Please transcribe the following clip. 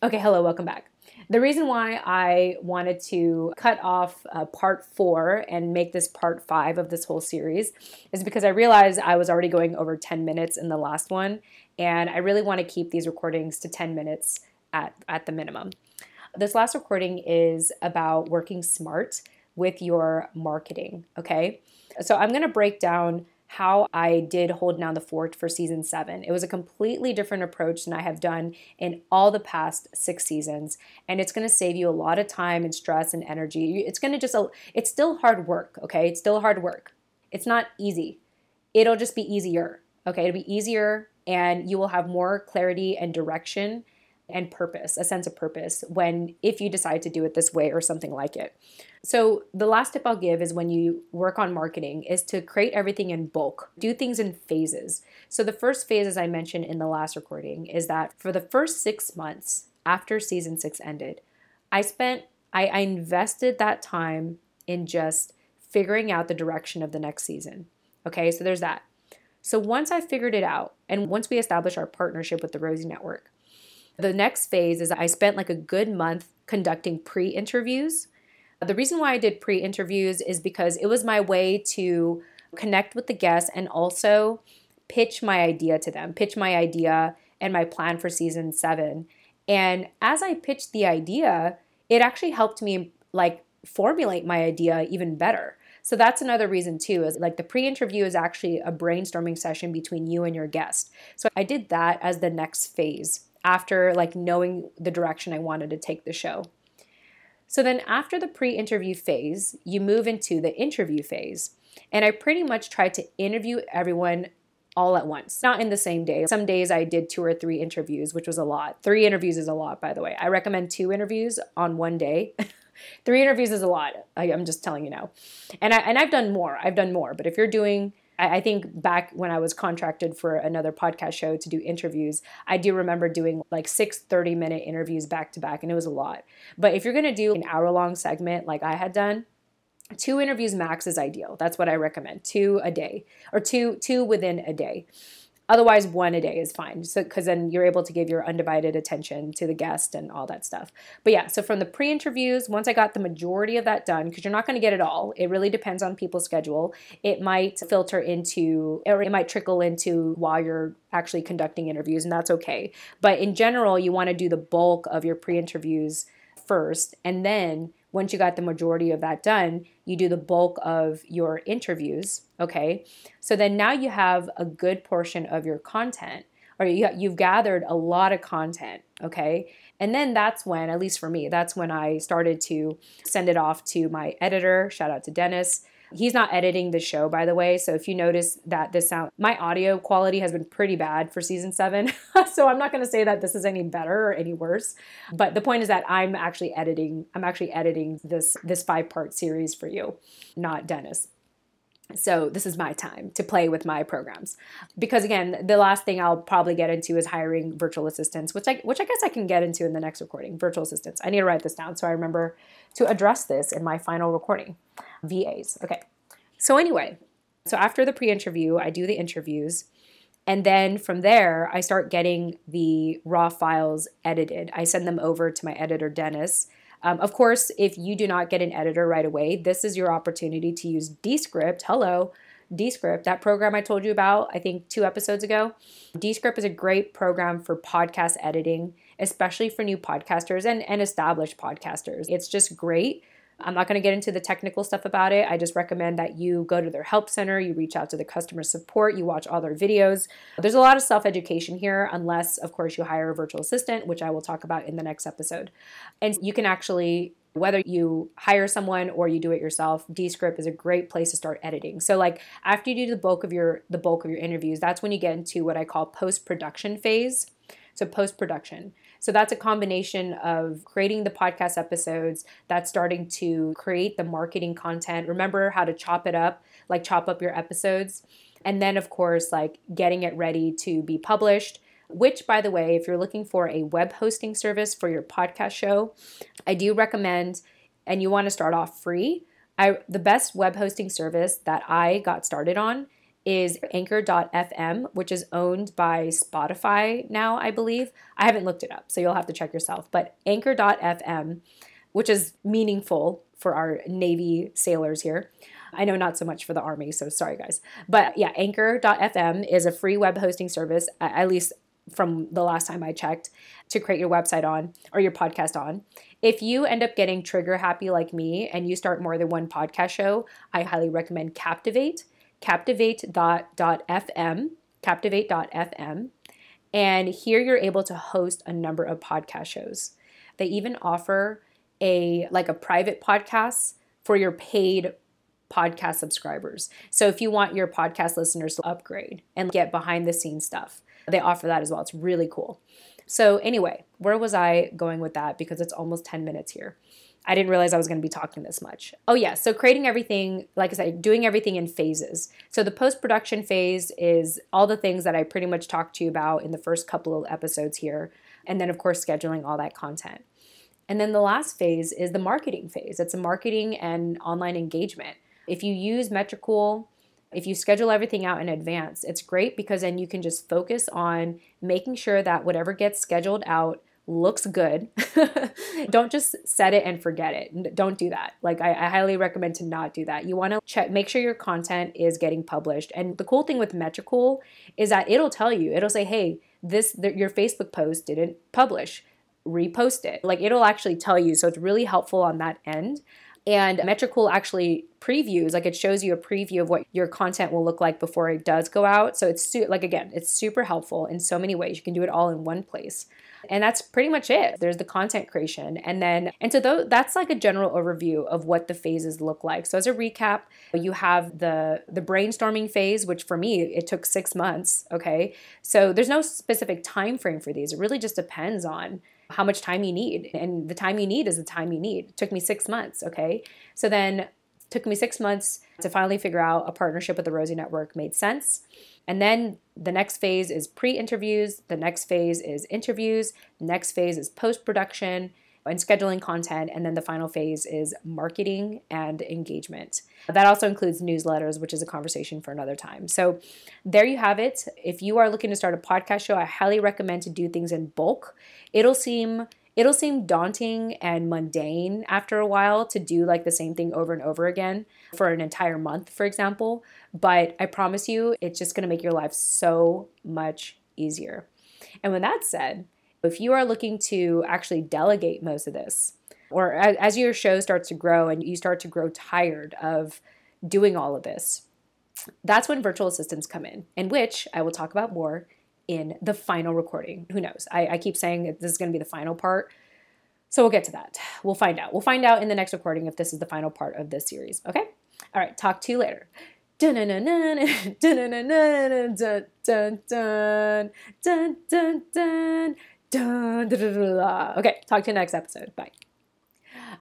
Okay, hello, welcome back. The reason why I wanted to cut off uh, part four and make this part five of this whole series is because I realized I was already going over 10 minutes in the last one, and I really want to keep these recordings to 10 minutes at, at the minimum. This last recording is about working smart with your marketing, okay? So I'm going to break down how I did hold down the fort for season seven. It was a completely different approach than I have done in all the past six seasons. And it's gonna save you a lot of time and stress and energy. It's gonna just, it's still hard work, okay? It's still hard work. It's not easy. It'll just be easier, okay? It'll be easier and you will have more clarity and direction and purpose, a sense of purpose when if you decide to do it this way or something like it. So the last tip I'll give is when you work on marketing is to create everything in bulk. Do things in phases. So the first phase as I mentioned in the last recording is that for the first 6 months after season 6 ended, I spent I, I invested that time in just figuring out the direction of the next season. Okay, so there's that. So once I figured it out, and once we established our partnership with the Rosie Network, the next phase is I spent like a good month conducting pre interviews. The reason why I did pre interviews is because it was my way to connect with the guests and also pitch my idea to them, pitch my idea and my plan for season seven. And as I pitched the idea, it actually helped me like formulate my idea even better. So that's another reason too, is like the pre-interview is actually a brainstorming session between you and your guest. So I did that as the next phase after like knowing the direction I wanted to take the show. So then after the pre-interview phase, you move into the interview phase. And I pretty much tried to interview everyone all at once, not in the same day. Some days I did two or three interviews, which was a lot. Three interviews is a lot, by the way. I recommend two interviews on one day. three interviews is a lot. I, am just telling you now. And I and I've done more. I've done more. But if you're doing I, think back when I was contracted for another podcast show to do interviews, I do remember doing like six 30 minute interviews back to back, and it was a lot. But if you're gonna do an hour long segment like I had done, two interviews max is ideal. That's what I recommend. Two a day or two two within a day. Otherwise, one a day is fine. So, because then you're able to give your undivided attention to the guest and all that stuff. But yeah, so from the pre interviews, once I got the majority of that done, because you're not going to get it all, it really depends on people's schedule. It might filter into, or it might trickle into while you're actually conducting interviews, and that's okay. But in general, you want to do the bulk of your pre interviews first, and then once you got the majority of that done, you do the bulk of your interviews. Okay. So then now you have a good portion of your content, or you, you've gathered a lot of content. Okay. And then that's when, at least for me, that's when I started to send it off to my editor. Shout out to Dennis He's not editing the show, by the way. So if you notice that the sound, my audio quality has been pretty bad for season seven. so I'm not going to say that this is any better or any worse. But the point is that I'm actually editing. I'm actually editing this this five part series for you, not Dennis. So this is my time to play with my programs. Because again, the last thing I'll probably get into is hiring virtual assistants, which I which I guess I can get into in the next recording. Virtual assistants. I need to write this down so I remember to address this in my final recording. VAs. Okay. So anyway, so after the pre-interview, I do the interviews. And then from there, I start getting the raw files edited. I send them over to my editor, Dennis, um, of course, if you do not get an editor right away, this is your opportunity to use Descript. Hello, Descript, that program I told you about, I think two episodes ago. Descript is a great program for podcast editing, especially for new podcasters and, and established podcasters. It's just great I'm not going to get into the technical stuff about it. I just recommend that you go to their help center, you reach out to the customer support, you watch all their videos. There's a lot of self education here, unless, of course, you hire a virtual assistant, which I will talk about in the next episode. And you can actually whether you hire someone or you do it yourself descript is a great place to start editing so like after you do the bulk of your the bulk of your interviews that's when you get into what i call post production phase so post production so that's a combination of creating the podcast episodes, that's starting to create the marketing content. Remember how to chop it up, like chop up your episodes. And then, of course, like getting it ready to be published. Which, by the way, if you're looking for a web hosting service for your podcast show, I do recommend, and you want to start off free. I, the best web hosting service that I got started on is anchor.fm, which is owned by Spotify now, I believe. I haven't looked it up, so you'll have to check yourself. But anchor.fm, which is meaningful for our Navy sailors here. I know not so much for the Army, so sorry guys. But yeah, anchor.fm is a free web hosting service, at least from the last time I checked, to create your website on or your podcast on. If you end up getting trigger happy like me and you start more than one podcast show, I highly recommend Captivate captivate.fm, captivate.fm, and here you're able to host a number of podcast shows. They even offer a like a private podcast for your paid podcast subscribers. So if you want your podcast listeners to upgrade and get behind the scenes stuff, they offer that as well. It's really cool. So anyway, where was I going with that because it's almost 10 minutes here. I didn't realize I was going to be talking this much. Oh, yeah. So, creating everything, like I said, doing everything in phases. So, the post production phase is all the things that I pretty much talked to you about in the first couple of episodes here. And then, of course, scheduling all that content. And then the last phase is the marketing phase. It's a marketing and online engagement. If you use Metricool, if you schedule everything out in advance, it's great because then you can just focus on making sure that whatever gets scheduled out looks good. don't just set it and forget it. Don't do that. Like I, I highly recommend to not do that. You want to check, make sure your content is getting published. And the cool thing with Metricool is that it'll tell you. It'll say, "Hey, this the, your Facebook post didn't publish. Repost it." Like it'll actually tell you. So it's really helpful on that end. And Metricool actually previews, like it shows you a preview of what your content will look like before it does go out. So it's su- like again, it's super helpful in so many ways. You can do it all in one place. And that's pretty much it. There's the content creation. And then, and so th- that's like a general overview of what the phases look like. So as a recap, you have the the brainstorming phase, which for me, it took six months. Okay. So there's no specific time frame for these. It really just depends on how much time you need. And the time you need is the time you need. It took me six months. Okay. So then took me six months to finally figure out a partnership with the Rosie Network made sense. And then the next phase is pre interviews, the next phase is interviews, the next phase is post production and scheduling content, and then the final phase is marketing and engagement. That also includes newsletters, which is a conversation for another time. So there you have it. If you are looking to start a podcast show, I highly recommend to do things in bulk. It'll seem it'll seem daunting and mundane after a while to do like the same thing over and over again for an entire month, for example. But I promise you, it's just gonna make your life so much easier. And when that's said, if you are looking to actually delegate most of this, or as your show starts to grow and you start to grow tired of doing all of this, that's when virtual assistants come in, and which I will talk about more in the final recording. Who knows? I, I keep saying this is going to be the final part. So we'll get to that. We'll find out. We'll find out in the next recording if this is the final part of this series. Okay? All right. Talk to you later. Okay, talk to you next episode. Bye.